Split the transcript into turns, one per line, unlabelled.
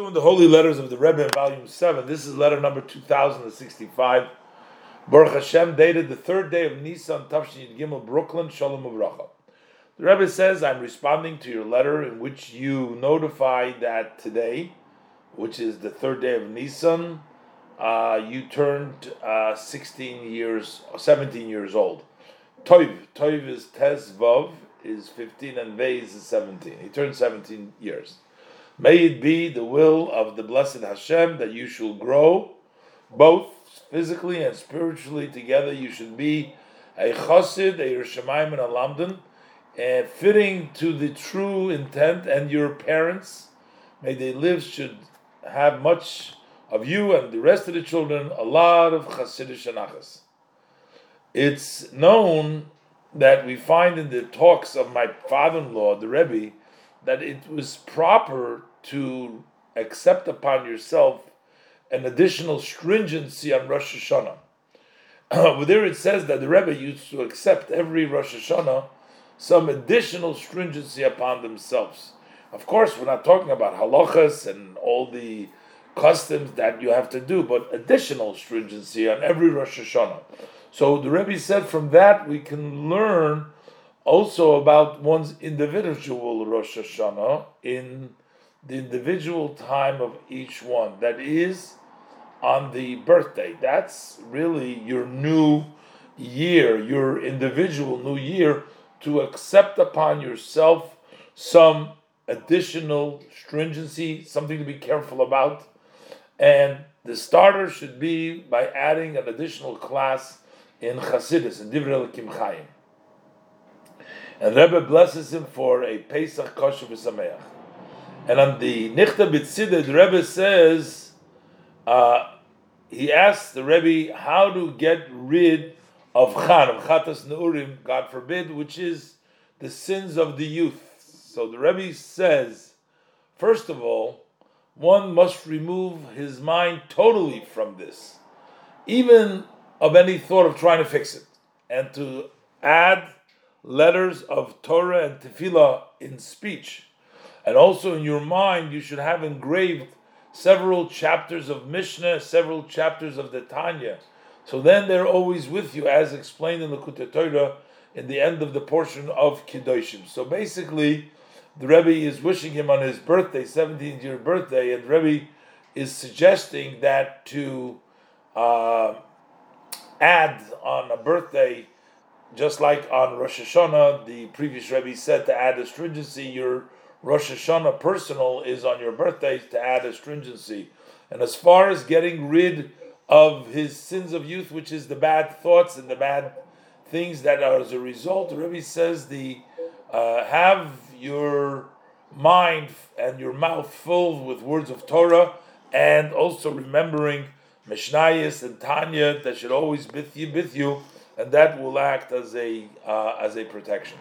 doing the Holy Letters of the Rebbe in Volume 7. This is letter number 2065. Baruch Hashem, dated the third day of Nisan, Tafshin Gimel, Brooklyn, Shalom Uvracha. The Rebbe says, I'm responding to your letter in which you notify that today, which is the third day of Nisan, uh, you turned uh, 16 years, 17 years old. Toiv, Toiv is Tez Vav, is 15, and Vez is 17. He turned 17 years. May it be the will of the blessed Hashem that you shall grow, both physically and spiritually together. You should be a chassid, a yirei shamayim, and a lamdan, and fitting to the true intent. And your parents, may they live, should have much of you and the rest of the children, a lot of chassidish anachas. It's known that we find in the talks of my father-in-law, the Rebbe, that it was proper to accept upon yourself an additional stringency on Rosh Hashanah. There it says that the Rebbe used to accept every Rosh Hashanah some additional stringency upon themselves. Of course, we're not talking about halachas and all the customs that you have to do, but additional stringency on every Rosh Hashanah. So the Rebbe said from that we can learn also about one's individual Rosh Hashanah in the individual time of each one. That is on the birthday. That's really your new year, your individual new year, to accept upon yourself some additional stringency, something to be careful about. And the starter should be by adding an additional class in Chassidus, in Divrei Kim Chaim. And Rebbe blesses him for a Pesach kosher v'sameach. And on the Nichta the Rebbe says, uh, he asks the Rebbe how to get rid of Chan, of Chatas Neurim, God forbid, which is the sins of the youth. So the Rebbe says, first of all, one must remove his mind totally from this, even of any thought of trying to fix it, and to add letters of Torah and Tefillah in speech and also in your mind, you should have engraved several chapters of Mishnah, several chapters of the Tanya. So then they're always with you, as explained in the Likutei Torah in the end of the portion of Kedoshim. So basically, the Rebbe is wishing him on his birthday, 17th year birthday, and Rebbe is suggesting that to uh, add on a birthday, just like on Rosh Hashanah, the previous Rebbe said to add astringency, your Rosh Hashanah personal is on your birthday to add astringency. And as far as getting rid of his sins of youth, which is the bad thoughts and the bad things that are as a result, Rebbe says the uh, have your mind and your mouth filled with words of Torah and also remembering Mishnayos and Tanya that should with you, with you, and that will act as a uh, as a protection.